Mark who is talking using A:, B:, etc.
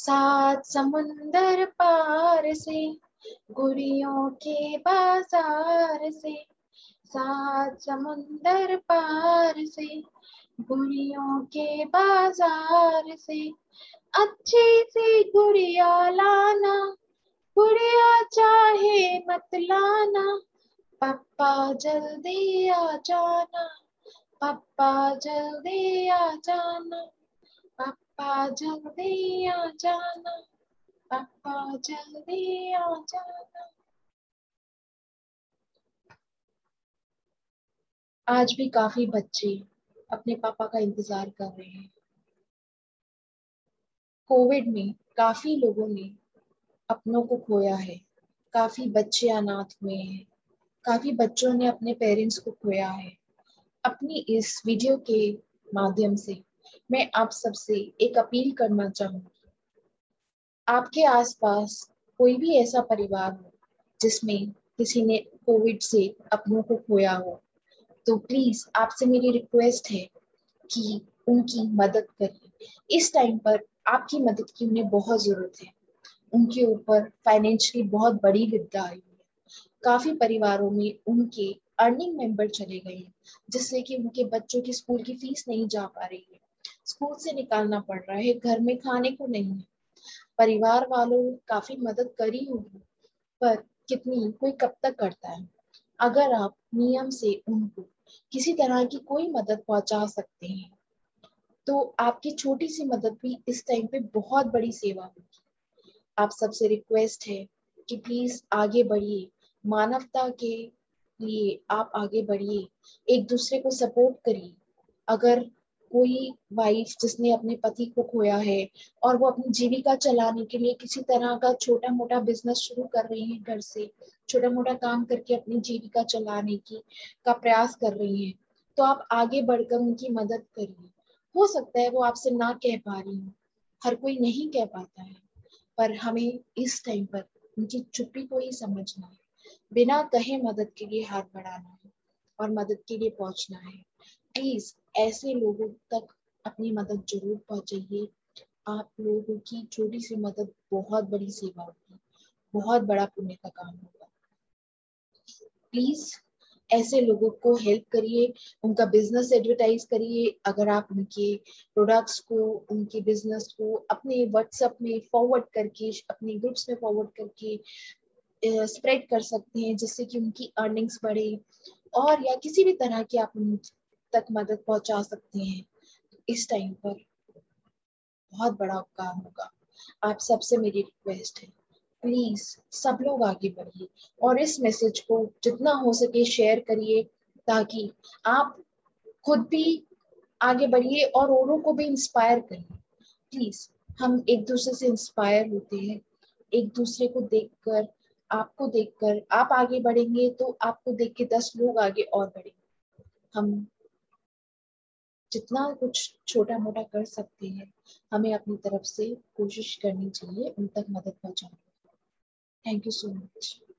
A: सात समुंदर पार से, गुड़ियों के बाज़ार से। सात समुंदर पार से, गुड़ियों के बाज़ार से। अच्छी सी गुड़िया लाना, गुड़िया चाहे मत लाना। पप्पा जल्दी आ जाना, पप्पा जल्दी आ जाना। जल्दी आ जाना पप्पा जल्दी आ जाना आज भी काफ़ी बच्चे अपने पापा का इंतज़ार कर रहे हैं। कोविड में काफ़ी लोगों ने अपनों को खोया है। काफ़ी बच्चे अनाथ हुए हैं। काफ़ी बच्चों ने अपने पेरेंट्स को खोया है। अपनी इस वीडियो के माध्यम से मैं आप सबसे एक अपील करना चाहूँगी। आपके आसपास कोई भी ऐसा परिवार हो जिसमें किसी ने कोविड से अपनों को खोया हो तो प्लीज़ आपसे मेरी रिक्वेस्ट है कि उनकी मदद करिए इस टाइम पर आपकी मदद की उन्हें बहुत ज़रूरत है। उनके ऊपर फाइनेंशियली बहुत बड़ी विद्या आई है। काफ़ी परिवारों में उनके अर्निंग मेंबर चले गए हैं, जिससे कि उनके बच्चों की स्कूल की फ़ीस नहीं जा पा रही। स्कूल से निकालना पड़ रहा है, घर में खाने को नहीं है। परिवार वालों काफ़ी मदद करी होगी, पर कितनी, कोई कब तक करता है? अगर आप नियम से उनको किसी तरह की कोई मदद पहुँचा सकते हैं तो आपकी छोटी सी मदद भी इस टाइम पे बहुत बड़ी सेवा होगी। आप सबसे रिक्वेस्ट है कि प्लीज़ आगे बढ़िए, मानवता के लिए आप आगे बढ़िए, एक दूसरे को सपोर्ट करिए। अगर कोई वाइफ जिसने अपने पति को खोया है और वो अपनी जीविका चलाने के लिए किसी तरह का छोटा मोटा बिज़नेस शुरू कर रही है घर से छोटा मोटा काम करके अपनी जीविका चलाने की, का प्रयास कर रही है तो आप आगे बढ़कर उनकी मदद करिए। हो सकता है वो आपसे ना कह पा रही हो, हर कोई नहीं कह पाता है, पर हमें इस टाइम पर उनकी चुप्पी को ही समझना है, बिना कहे मदद के लिए हाथ बढ़ाना है और मदद के लिए पहुँचना है। प्लीज़ ऐसे लोगों तक अपनी मदद ज़रूर पहुंचाइए। आप लोगों की छोटी सी मदद बहुत बड़ी सेवा होगी। बहुत बड़ा पुण्य का काम होगा। प्लीज़ ऐसे लोगों को हेल्प करिए, उनका बिज़नेस एडवर्टाइज करिए। अगर आप उनके प्रोडक्ट्स को, उनके बिज़नेस को अपने व्हाट्सएप में फॉरवर्ड करके, अपने ग्रुप्स में फॉरवर्ड करके स्प्रेड कर सकते हैं, जिससे कि उनकी अर्निंग्स बढ़े। और या किसी भी तरह की आप तक मदद पहुँचा सकते हैं। इस टाइम पर बहुत बड़ा उपकार होगा। आप सबसे मेरी रिक्वेस्ट है प्लीज़ सब लोग आगे बढ़िए और इस मैसेज को जितना हो सके शेयर करिए ताकि आप खुद भी आगे बढ़िए और औरों को भी इंस्पायर करिए। प्लीज़ हम एक दूसरे से इंस्पायर होते हैं। एक दूसरे को देखकर, आपको देखकर आप आगे बढ़ेंगे तो आपको देख के दस लोग आगे और बढ़ेंगे। हम जितना कुछ छोटा मोटा कर सकते हैं, हमें अपनी तरफ़ से कोशिश करनी चाहिए, उन तक मदद पहुँचाने थैंक यू सो much.